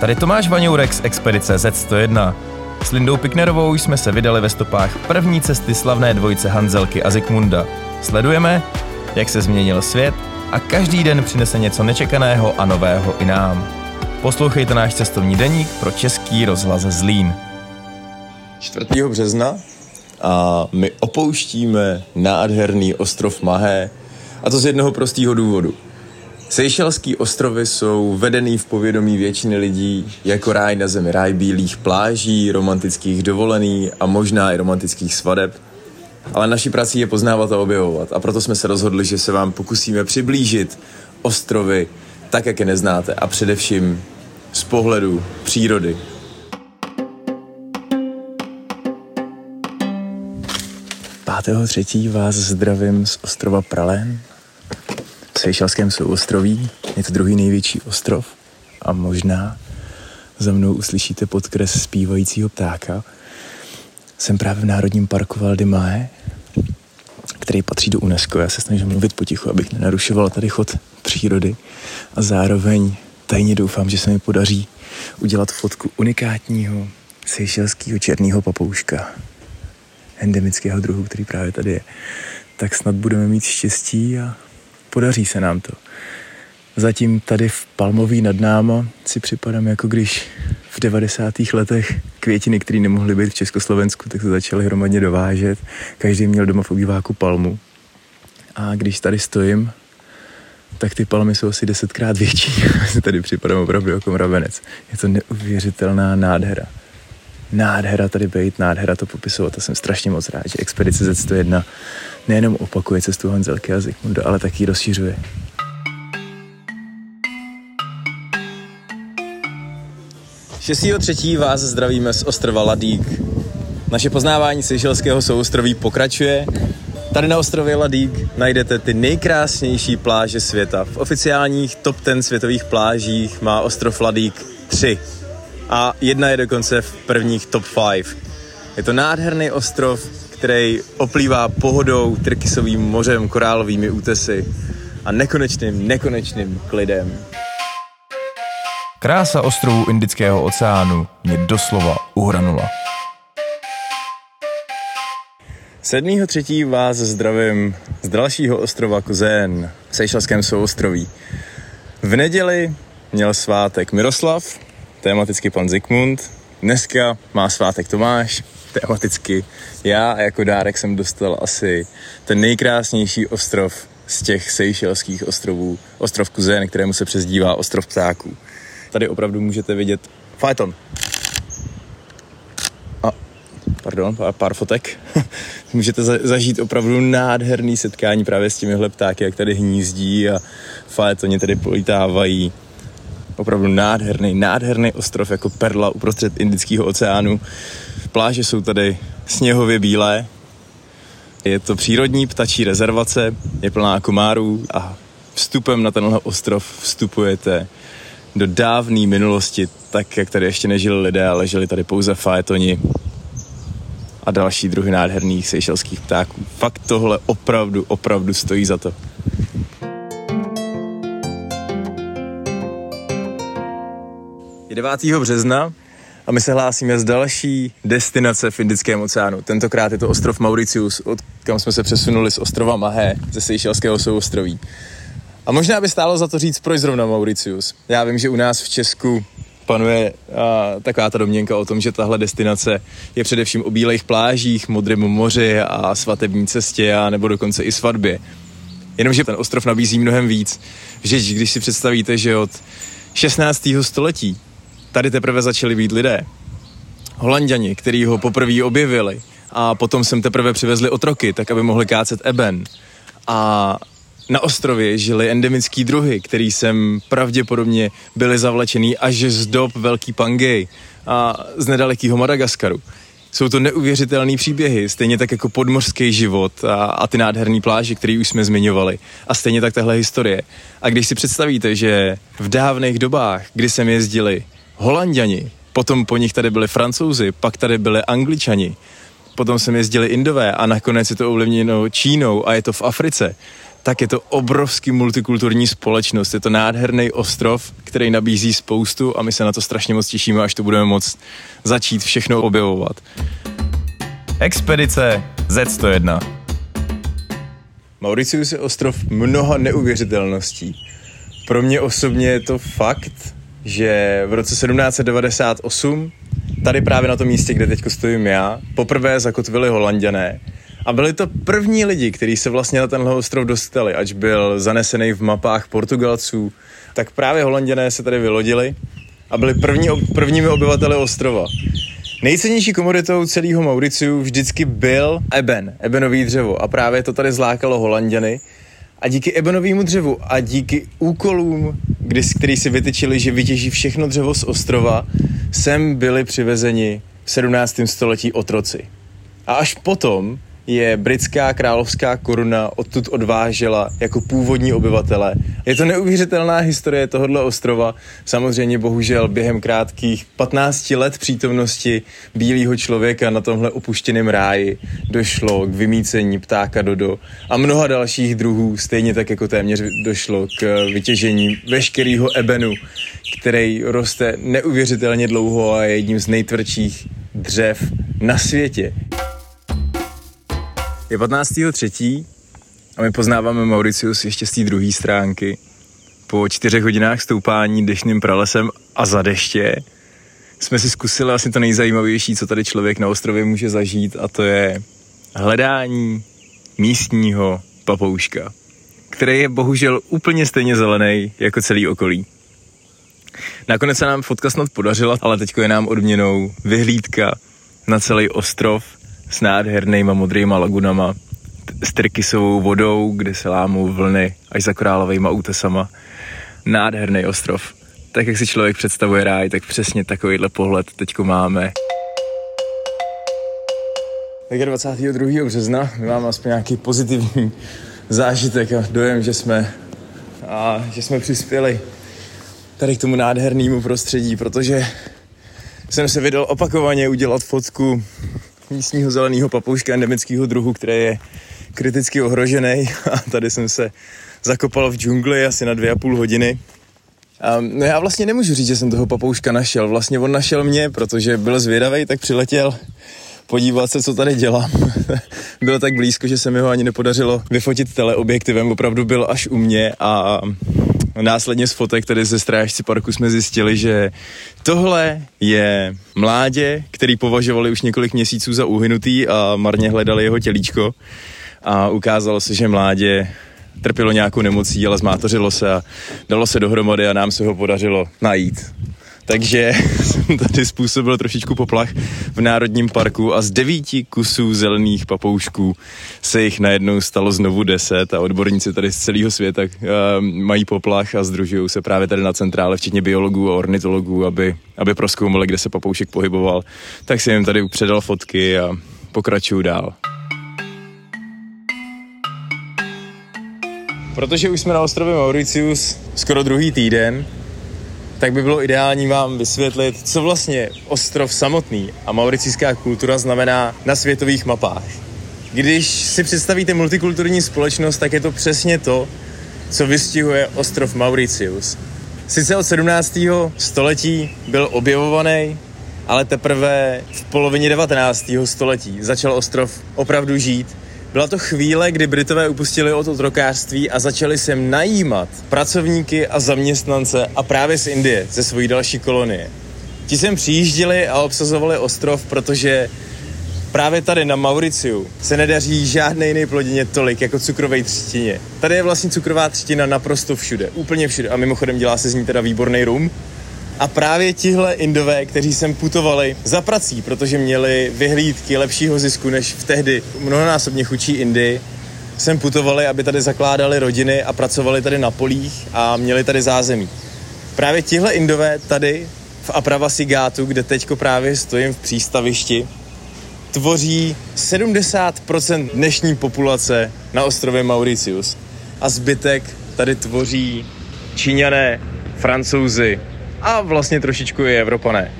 Tady Tomáš Vaňourek z Expedice Z101. S Lindou Piknerovou jsme se vydali ve stopách první cesty slavné dvojice Hanzelky a Zikmunda. Sledujeme, jak se změnil svět a každý den přinese něco nečekaného a nového i nám. Poslouchejte náš cestovní deník pro Český rozhlas Zlín. 4. března a my opouštíme nádherný ostrov Mahé a to z jednoho prostého důvodu. Seychelský ostrovy jsou vedený v povědomí většiny lidí jako ráj na zemi, ráj bílých pláží, romantických dovolený a možná i romantických svadeb. Ale naší prací je poznávat a objevovat a proto jsme se rozhodli, že se vám pokusíme přiblížit ostrovy tak, jak je neznáte a především z pohledu přírody. Pátého třetí vás zdravím z ostrova Pralén. V Seychelském souostroví je to druhý největší ostrov a možná za mnou uslyšíte podkres zpívajícího ptáka. Jsem právě v Národním parku Val Mae, který patří do UNESCO. Já se snažím mluvit potichu, abych nenarušoval tady chod přírody a zároveň tajně doufám, že se mi podaří udělat fotku unikátního seychelského černého papouška, endemického druhu, který právě tady je. Tak snad budeme mít štěstí a podaří se nám to. Zatím tady v Palmový nad náma si připadám jako když v 90. letech květiny, které nemohly být v Československu, tak se začaly hromadně dovážet. Každý měl doma v obýváku palmu. A když tady stojím, tak ty palmy jsou asi desetkrát větší. si tady připadám opravdu jako mravenec. Je to neuvěřitelná nádhera. Nádhera tady být, nádhera to popisovat a jsem strašně moc rád, že Expedice Z101 nejenom opakuje cestu Hanzelky a Zikmunda, ale taky rozšiřuje. 6.3. vás zdravíme z ostrova Ladík. Naše poznávání Seychelského souostroví pokračuje. Tady na ostrově Ladík najdete ty nejkrásnější pláže světa. V oficiálních top 10 světových plážích má ostrov Ladík 3. A jedna je dokonce v prvních top 5. Je to nádherný ostrov, který oplývá pohodou, trkysovým mořem, korálovými útesy a nekonečným, nekonečným klidem. Krása ostrovů Indického oceánu mě doslova uhranula. 7.3. vás zdravím z dalšího ostrova Kozén v Seychelském souostroví. V neděli měl svátek Miroslav, tematicky pan Zikmund. Dneska má svátek Tomáš, tematicky já a jako dárek jsem dostal asi ten nejkrásnější ostrov z těch seychelských ostrovů, ostrov Kuzen, kterému se přezdívá ostrov ptáků. Tady opravdu můžete vidět Phaeton. A, pardon, pár, pár fotek. můžete za, zažít opravdu nádherný setkání právě s těmihle ptáky, jak tady hnízdí a Phaetoni tady polítávají. Opravdu nádherný, nádherný ostrov jako perla uprostřed Indického oceánu. Pláže jsou tady sněhově bílé, je to přírodní ptačí rezervace, je plná komárů a vstupem na tenhle ostrov vstupujete do dávné minulosti, tak jak tady ještě nežili lidé, ale žili tady pouze faetoni a další druhy nádherných seychelských ptáků. Fakt tohle opravdu, opravdu stojí za to. 9. března a my se hlásíme z další destinace v Indickém oceánu. Tentokrát je to ostrov Mauritius, od kam jsme se přesunuli z ostrova Mahé, ze Seychelského souostroví. A možná by stálo za to říct, proč zrovna Mauritius. Já vím, že u nás v Česku panuje a, taková ta domněnka o tom, že tahle destinace je především o bílých plážích, modrém moři a svatební cestě a nebo dokonce i svatbě. Jenomže ten ostrov nabízí mnohem víc. Že když si představíte, že od 16. století tady teprve začali být lidé. Holanděni, kteří ho poprvé objevili a potom sem teprve přivezli otroky, tak aby mohli kácet eben. A na ostrově žili endemický druhy, který sem pravděpodobně byly zavlečený až z dob Velký Pangej a z nedalekého Madagaskaru. Jsou to neuvěřitelné příběhy, stejně tak jako podmořský život a, a ty nádherné pláže, které už jsme zmiňovali. A stejně tak tahle historie. A když si představíte, že v dávných dobách, kdy sem jezdili Holanděni, potom po nich tady byli Francouzi, pak tady byli Angličani, potom sem jezdili Indové a nakonec je to ovlivněno Čínou a je to v Africe, tak je to obrovský multikulturní společnost. Je to nádherný ostrov, který nabízí spoustu a my se na to strašně moc těšíme, až to budeme moct začít všechno objevovat. Expedice Z101 Mauricius je ostrov mnoha neuvěřitelností. Pro mě osobně je to fakt, že v roce 1798 tady právě na tom místě, kde teď stojím já, poprvé zakotvili holanděné. A byli to první lidi, kteří se vlastně na tenhle ostrov dostali, ač byl zanesený v mapách Portugalců, tak právě holanděné se tady vylodili a byli první, prvními obyvateli ostrova. Nejcennější komoditou celého Mauriciu vždycky byl eben, ebenový dřevo a právě to tady zlákalo holanděny, a díky ebenovému dřevu a díky úkolům, kdy, který si vytyčili, že vytěží všechno dřevo z ostrova, sem byli přivezeni v 17. století otroci. A až potom je britská královská koruna odtud odvážela jako původní obyvatele. Je to neuvěřitelná historie tohohle ostrova. Samozřejmě bohužel během krátkých 15 let přítomnosti bílého člověka na tomhle opuštěném ráji došlo k vymícení ptáka Dodo a mnoha dalších druhů, stejně tak jako téměř došlo k vytěžení veškerého ebenu, který roste neuvěřitelně dlouho a je jedním z nejtvrdších dřev na světě. Je 15.3. a my poznáváme Mauricius ještě z té druhé stránky. Po čtyřech hodinách stoupání dešným pralesem a za deště jsme si zkusili asi to nejzajímavější, co tady člověk na ostrově může zažít a to je hledání místního papouška, který je bohužel úplně stejně zelený jako celý okolí. Nakonec se nám fotka snad podařila, ale teď je nám odměnou vyhlídka na celý ostrov s nádhernýma modrýma lagunama, s trkysovou vodou, kde se lámou vlny až za korálovejma útesama. Nádherný ostrov. Tak jak si člověk představuje ráj, tak přesně takovýhle pohled teďko máme. Tak je 22. března, my máme aspoň nějaký pozitivní zážitek a dojem, že jsme, a, že jsme přispěli tady k tomu nádhernému prostředí, protože jsem se vydal opakovaně udělat fotku místního zeleného papouška endemického druhu, který je kriticky ohrožený a tady jsem se zakopal v džungli asi na dvě a půl hodiny. A, no já vlastně nemůžu říct, že jsem toho papouška našel. Vlastně on našel mě, protože byl zvědavý, tak přiletěl podívat se, co tady dělám. Bylo tak blízko, že se mi ho ani nepodařilo vyfotit teleobjektivem, opravdu byl až u mě a následně z fotek tedy ze strážci parku jsme zjistili, že tohle je mládě, který považovali už několik měsíců za uhynutý a marně hledali jeho tělíčko a ukázalo se, že mládě trpělo nějakou nemocí, ale zmátořilo se a dalo se dohromady a nám se ho podařilo najít. Takže jsem tady způsobil trošičku poplach v Národním parku a z devíti kusů zelených papoušků se jich najednou stalo znovu deset a odborníci tady z celého světa uh, mají poplach a združují se právě tady na centrále, včetně biologů a ornitologů, aby, aby proskoumali, kde se papoušek pohyboval. Tak jsem jim tady předal fotky a pokračuju dál. Protože už jsme na ostrově Mauritius skoro druhý týden, tak by bylo ideální vám vysvětlit, co vlastně ostrov samotný a mauricijská kultura znamená na světových mapách. Když si představíte multikulturní společnost, tak je to přesně to, co vystihuje ostrov Mauritius. Sice od 17. století byl objevovaný, ale teprve v polovině 19. století začal ostrov opravdu žít byla to chvíle, kdy Britové upustili od otrokářství a začali sem najímat pracovníky a zaměstnance a právě z Indie, ze svojí další kolonie. Ti sem přijížděli a obsazovali ostrov, protože právě tady na Mauriciu se nedaří žádné jiné plodině tolik jako cukrové třtině. Tady je vlastně cukrová třtina naprosto všude, úplně všude. A mimochodem dělá se z ní teda výborný rum, a právě tihle Indové, kteří sem putovali za prací, protože měli vyhlídky lepšího zisku než v tehdy mnohonásobně chudší Indii, sem putovali, aby tady zakládali rodiny a pracovali tady na polích a měli tady zázemí. Právě tihle Indové tady v Apravasi Gátu, kde teďko právě stojím v přístavišti, tvoří 70% dnešní populace na ostrově Mauritius. A zbytek tady tvoří Číňané, Francouzi, a vlastně trošičku i Evropané.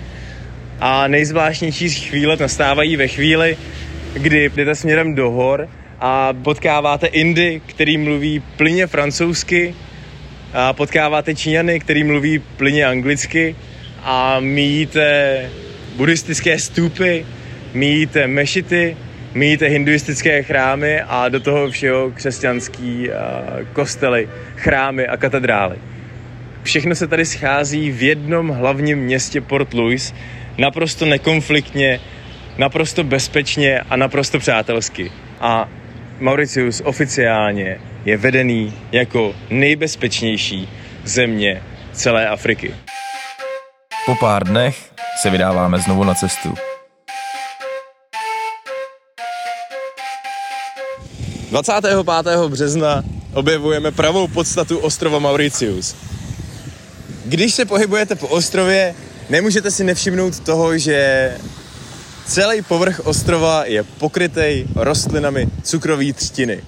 A nejzvláštnější chvíle nastávají ve chvíli, kdy jdete směrem do hor a potkáváte Indy, který mluví plyně francouzsky, a potkáváte Číňany, který mluví plyně anglicky a míjíte buddhistické stupy, míjíte mešity, míjíte hinduistické chrámy a do toho všeho křesťanský kostely, chrámy a katedrály. Všechno se tady schází v jednom hlavním městě Port Louis, naprosto nekonfliktně, naprosto bezpečně a naprosto přátelsky. A Mauritius oficiálně je vedený jako nejbezpečnější země celé Afriky. Po pár dnech se vydáváme znovu na cestu. 25. března objevujeme pravou podstatu ostrova Mauritius. Když se pohybujete po ostrově, nemůžete si nevšimnout toho, že celý povrch ostrova je pokrytý rostlinami cukrové třtiny.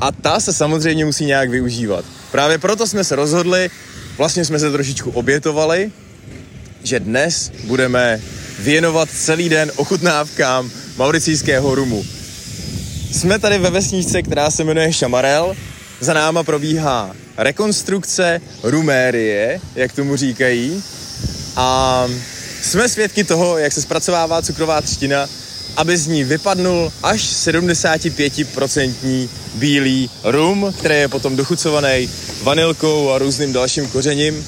A ta se samozřejmě musí nějak využívat. Právě proto jsme se rozhodli, vlastně jsme se trošičku obětovali, že dnes budeme věnovat celý den ochutnávkám mauricijského rumu. Jsme tady ve vesničce, která se jmenuje Šamarel. Za náma probíhá rekonstrukce rumérie, jak tomu říkají. A jsme svědky toho, jak se zpracovává cukrová třtina, aby z ní vypadnul až 75% bílý rum, který je potom dochucovaný vanilkou a různým dalším kořením.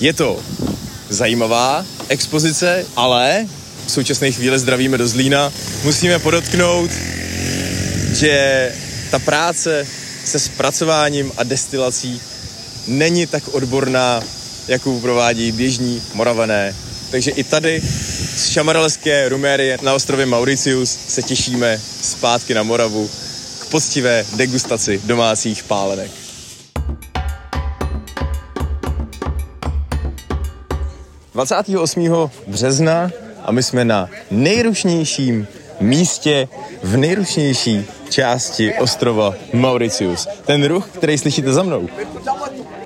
Je to zajímavá expozice, ale v současné chvíli zdravíme do Zlína. Musíme podotknout, že ta práce se zpracováním a destilací není tak odborná, jakou provádí běžní moravané. Takže i tady z šamarelské rumérie na ostrově Mauritius se těšíme zpátky na Moravu k poctivé degustaci domácích pálenek. ...28. března a my jsme na nejrušnějším místě v nejrušnější části ostrova Mauritius. Ten ruch, který slyšíte za mnou,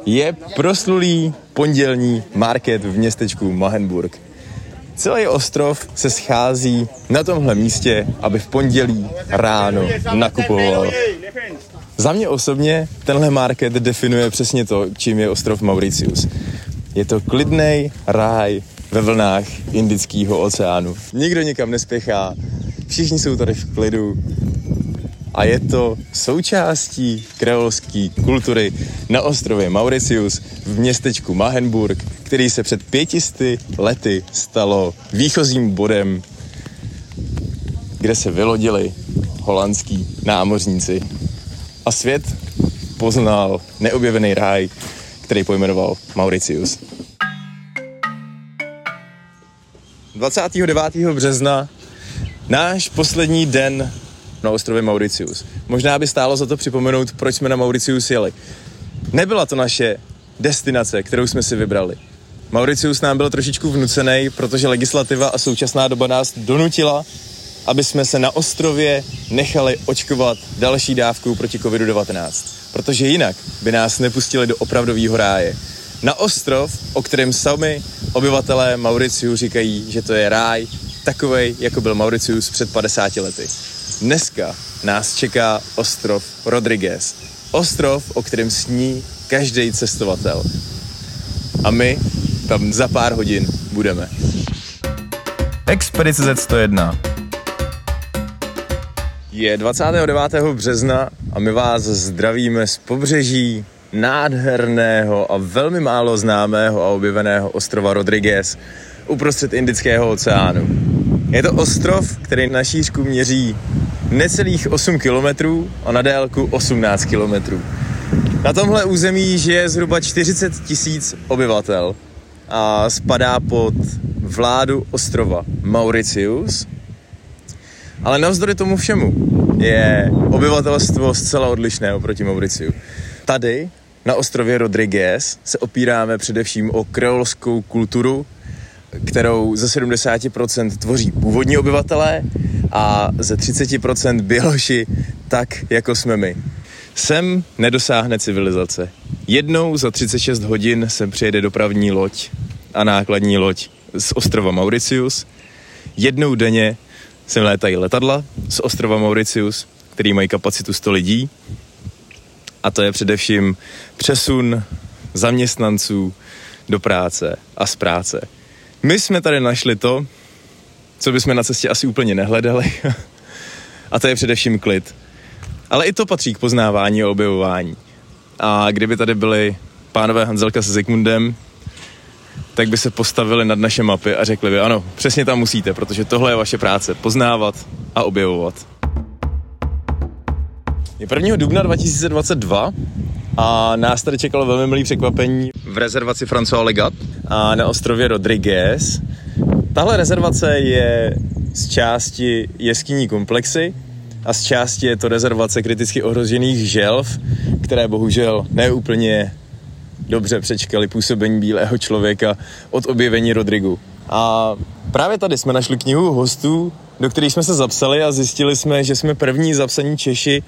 je proslulý pondělní market v městečku Mahenburg. Celý ostrov se schází na tomhle místě, aby v pondělí ráno nakupoval. Za mě osobně tenhle market definuje přesně to, čím je ostrov Mauritius. Je to klidný ráj ve vlnách Indického oceánu. Nikdo nikam nespěchá, všichni jsou tady v klidu, a je to součástí kreolské kultury na ostrově Mauritius v městečku Mahenburg, který se před pětisty lety stalo výchozím bodem, kde se vylodili holandský námořníci. A svět poznal neobjevený ráj, který pojmenoval Mauritius. 29. března náš poslední den na ostrově Mauritius. Možná by stálo za to připomenout, proč jsme na Mauritius jeli. Nebyla to naše destinace, kterou jsme si vybrali. Mauritius nám byl trošičku vnucený, protože legislativa a současná doba nás donutila, aby jsme se na ostrově nechali očkovat další dávkou proti COVID-19. Protože jinak by nás nepustili do opravdového ráje. Na ostrov, o kterém sami obyvatelé Mauriciu říkají, že to je ráj, takovej, jako byl Mauritius před 50 lety. Dneska nás čeká ostrov Rodriguez. Ostrov, o kterém sní každý cestovatel. A my tam za pár hodin budeme. Expedice Z101 Je 29. března a my vás zdravíme z pobřeží nádherného a velmi málo známého a objeveného ostrova Rodriguez uprostřed Indického oceánu. Je to ostrov, který na šířku měří necelých 8 kilometrů a na délku 18 kilometrů. Na tomhle území žije zhruba 40 tisíc obyvatel a spadá pod vládu ostrova Mauritius. Ale navzdory tomu všemu je obyvatelstvo zcela odlišné oproti Mauriciu. Tady na ostrově Rodriguez se opíráme především o kreolskou kulturu, kterou ze 70% tvoří původní obyvatelé a ze 30% běloši tak, jako jsme my. Sem nedosáhne civilizace. Jednou za 36 hodin sem přijede dopravní loď a nákladní loď z ostrova Mauritius. Jednou denně sem létají letadla z ostrova Mauritius které mají kapacitu 100 lidí. A to je především přesun zaměstnanců do práce a z práce. My jsme tady našli to, co bychom na cestě asi úplně nehledali. a to je především klid. Ale i to patří k poznávání a objevování. A kdyby tady byli pánové Hanzelka se Zikmundem, tak by se postavili nad naše mapy a řekli by, ano, přesně tam musíte, protože tohle je vaše práce, poznávat a objevovat. Je 1. dubna 2022 a nás tady čekalo velmi milý překvapení v rezervaci François Legat a na ostrově Rodriguez. Tahle rezervace je z části jeskyní komplexy a z části je to rezervace kriticky ohrožených želv, které bohužel neúplně dobře přečkali působení bílého člověka od objevení Rodrigu. A právě tady jsme našli knihu hostů, do kterých jsme se zapsali a zjistili jsme, že jsme první zapsaní Češi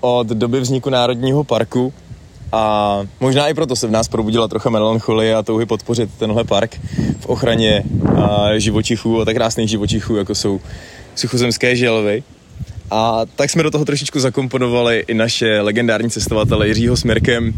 od doby vzniku Národního parku a možná i proto se v nás probudila trocha melancholie a touhy podpořit tenhle park v ochraně živočichů a tak krásných živočichů, jako jsou suchozemské želvy. A tak jsme do toho trošičku zakomponovali i naše legendární cestovatele Jiřího Smirkem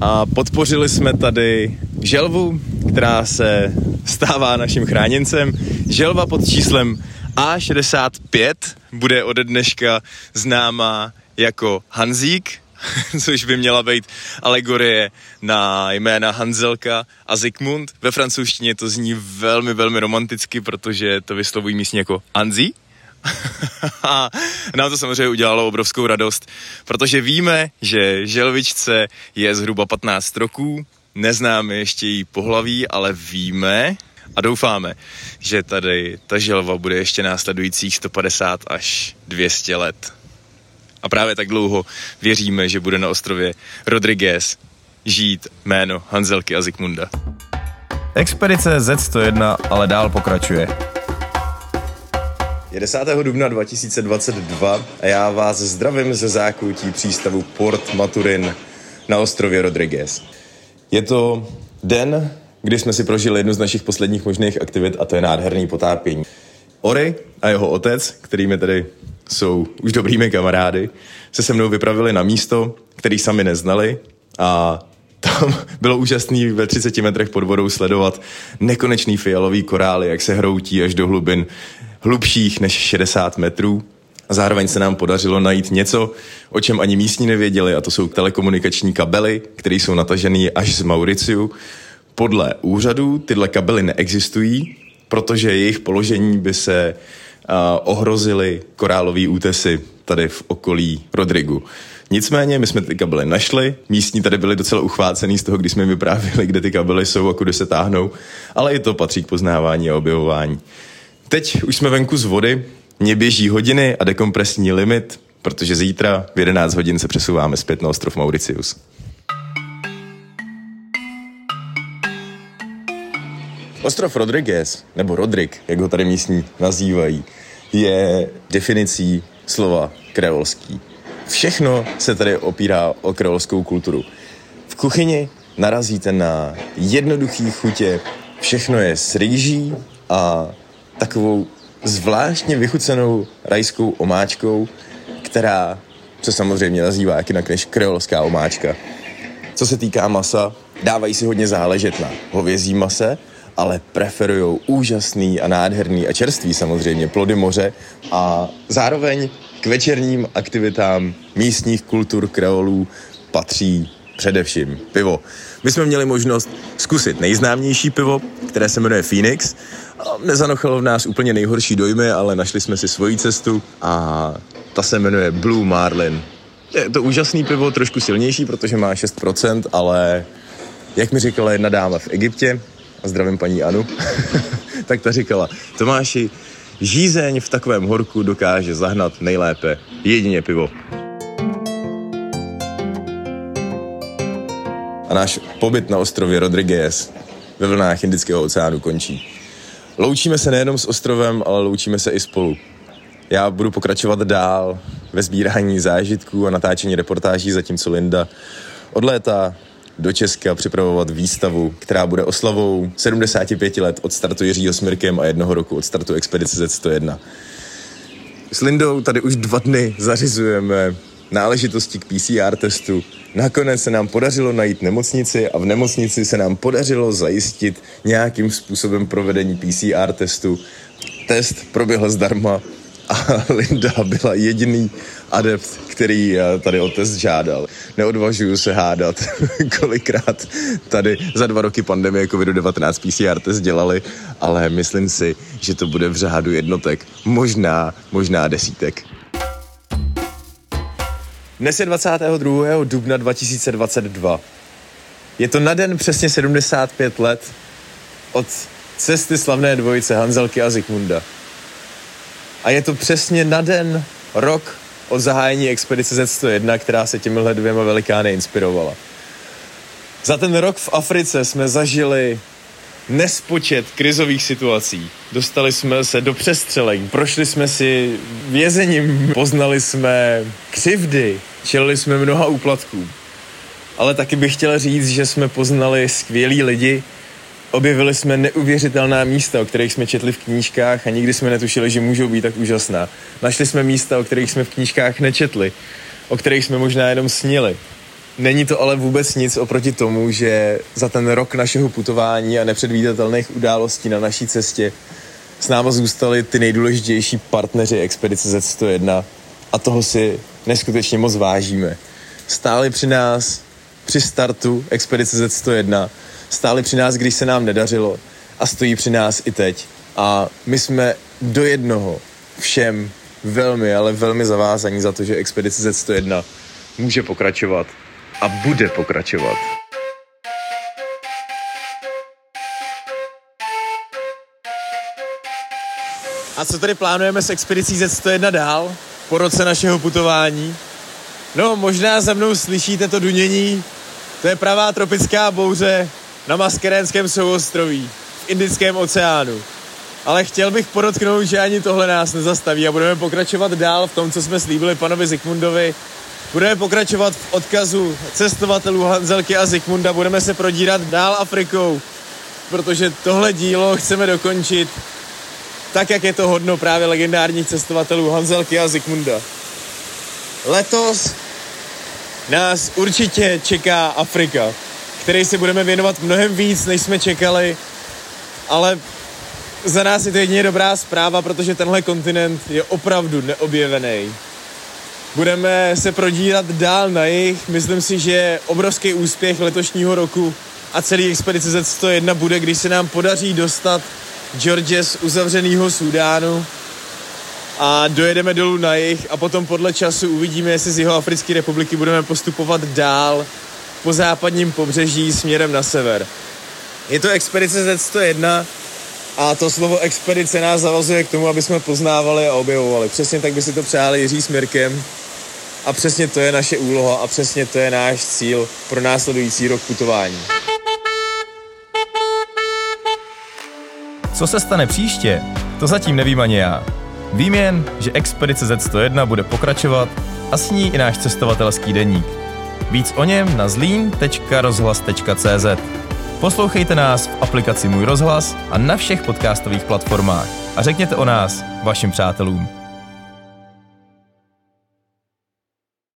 a podpořili jsme tady želvu, která se stává naším chráněncem. Želva pod číslem A65 bude ode dneška známá jako Hanzík, což by měla být alegorie na jména Hanzelka a Zikmund. Ve francouzštině to zní velmi, velmi romanticky, protože to vyslovují místně jako Anzi. a nám to samozřejmě udělalo obrovskou radost, protože víme, že želvičce je zhruba 15 roků, neznáme ještě její pohlaví, ale víme a doufáme, že tady ta želva bude ještě následujících 150 až 200 let. A právě tak dlouho věříme, že bude na ostrově Rodriguez žít jméno Hanzelky a Zikmunda. Expedice Z101 ale dál pokračuje. Je 10. dubna 2022 a já vás zdravím ze zákoutí přístavu Port Maturin na ostrově Rodriguez. Je to den, kdy jsme si prožili jednu z našich posledních možných aktivit a to je nádherný potápění. Ory a jeho otec, kterými tady jsou už dobrými kamarády, se se mnou vypravili na místo, který sami neznali a tam bylo úžasný ve 30 metrech pod vodou sledovat nekonečný fialový korály, jak se hroutí až do hlubin hlubších než 60 metrů. A zároveň se nám podařilo najít něco, o čem ani místní nevěděli, a to jsou telekomunikační kabely, které jsou natažené až z Mauriciu. Podle úřadů tyhle kabely neexistují, protože jejich položení by se ohrozily korálové útesy tady v okolí Rodrigu. Nicméně my jsme ty kabely našli, místní tady byli docela uchvácený z toho, když jsme jim vyprávěli, kde ty kabely jsou a kudy se táhnou, ale i to patří k poznávání a objevování. Teď už jsme venku z vody, mě běží hodiny a dekompresní limit, protože zítra v 11 hodin se přesouváme zpět na ostrov Mauritius. Ostrov Rodriguez, nebo Rodrik, jak ho tady místní nazývají, je definicí slova kreolský. Všechno se tady opírá o kreolskou kulturu. V kuchyni narazíte na jednoduchý chutě, všechno je s rýží a takovou zvláštně vychucenou rajskou omáčkou, která se samozřejmě nazývá jak jinak než kreolská omáčka. Co se týká masa, dávají si hodně záležet na hovězí mase, ale preferují úžasný a nádherný a čerstvý samozřejmě plody moře a zároveň k večerním aktivitám místních kultur kreolů patří především pivo. My jsme měli možnost zkusit nejznámější pivo, které se jmenuje Phoenix. Nezanochalo v nás úplně nejhorší dojmy, ale našli jsme si svoji cestu a ta se jmenuje Blue Marlin. Je to úžasný pivo, trošku silnější, protože má 6%, ale jak mi říkala jedna dáma v Egyptě, a zdravím paní Anu, tak ta říkala, Tomáši, žízeň v takovém horku dokáže zahnat nejlépe jedině pivo. a náš pobyt na ostrově Rodriguez ve vlnách Indického oceánu končí. Loučíme se nejenom s ostrovem, ale loučíme se i spolu. Já budu pokračovat dál ve sbírání zážitků a natáčení reportáží, zatímco Linda odlétá do Česka připravovat výstavu, která bude oslavou 75 let od startu Jiřího Smirkem a jednoho roku od startu expedice Z101. S Lindou tady už dva dny zařizujeme náležitosti k PCR testu. Nakonec se nám podařilo najít nemocnici a v nemocnici se nám podařilo zajistit nějakým způsobem provedení PCR testu. Test proběhl zdarma a Linda byla jediný adept, který eh, tady o test žádal. Neodvažuju se hádat, kolikrát tady za dva roky pandemie COVID-19 PCR test dělali, ale myslím si, že to bude v řádu jednotek, možná, možná desítek. Dnes je 22. dubna 2022. Je to na den přesně 75 let od cesty slavné dvojice Hanzelky a Zikmunda. A je to přesně na den, rok od zahájení expedice Z101, která se těmihle dvěma velikány inspirovala. Za ten rok v Africe jsme zažili nespočet krizových situací. Dostali jsme se do přestřelení, prošli jsme si vězením, poznali jsme křivdy, čelili jsme mnoha úplatkům. Ale taky bych chtěl říct, že jsme poznali skvělí lidi, objevili jsme neuvěřitelná místa, o kterých jsme četli v knížkách a nikdy jsme netušili, že můžou být tak úžasná. Našli jsme místa, o kterých jsme v knížkách nečetli, o kterých jsme možná jenom snili. Není to ale vůbec nic oproti tomu, že za ten rok našeho putování a nepředvídatelných událostí na naší cestě s náma zůstali ty nejdůležitější partneři expedice Z101 a toho si neskutečně moc vážíme. Stáli při nás při startu expedice Z101, stáli při nás, když se nám nedařilo a stojí při nás i teď. A my jsme do jednoho všem velmi, ale velmi zavázaní za to, že expedice Z101 může pokračovat a bude pokračovat. A co tady plánujeme s expedicí Z101 dál po roce našeho putování? No, možná za mnou slyšíte to dunění. To je pravá tropická bouře na Maskerénském souostroví v Indickém oceánu. Ale chtěl bych podotknout, že ani tohle nás nezastaví a budeme pokračovat dál v tom, co jsme slíbili panovi Zikmundovi Budeme pokračovat v odkazu cestovatelů Hanzelky a Zikmunda, budeme se prodírat dál Afrikou, protože tohle dílo chceme dokončit tak, jak je to hodno právě legendárních cestovatelů Hanzelky a Zikmunda. Letos nás určitě čeká Afrika, který se budeme věnovat mnohem víc, než jsme čekali, ale za nás je to jedině dobrá zpráva, protože tenhle kontinent je opravdu neobjevený. Budeme se prodírat dál na jich. Myslím si, že obrovský úspěch letošního roku a celý expedice Z101 bude, když se nám podaří dostat George z uzavřeného Sudánu a dojedeme dolů na jich a potom podle času uvidíme, jestli z jeho Africké republiky budeme postupovat dál po západním pobřeží směrem na sever. Je to expedice Z101 a to slovo expedice nás zavazuje k tomu, aby jsme poznávali a objevovali. Přesně tak by si to přáli Jiří s a přesně to je naše úloha a přesně to je náš cíl pro následující rok putování. Co se stane příště, to zatím nevím ani já. Vím jen, že Expedice Z101 bude pokračovat a s ní i náš cestovatelský deník. Víc o něm na zlín.rozhlas.cz Poslouchejte nás v aplikaci Můj rozhlas a na všech podcastových platformách a řekněte o nás vašim přátelům.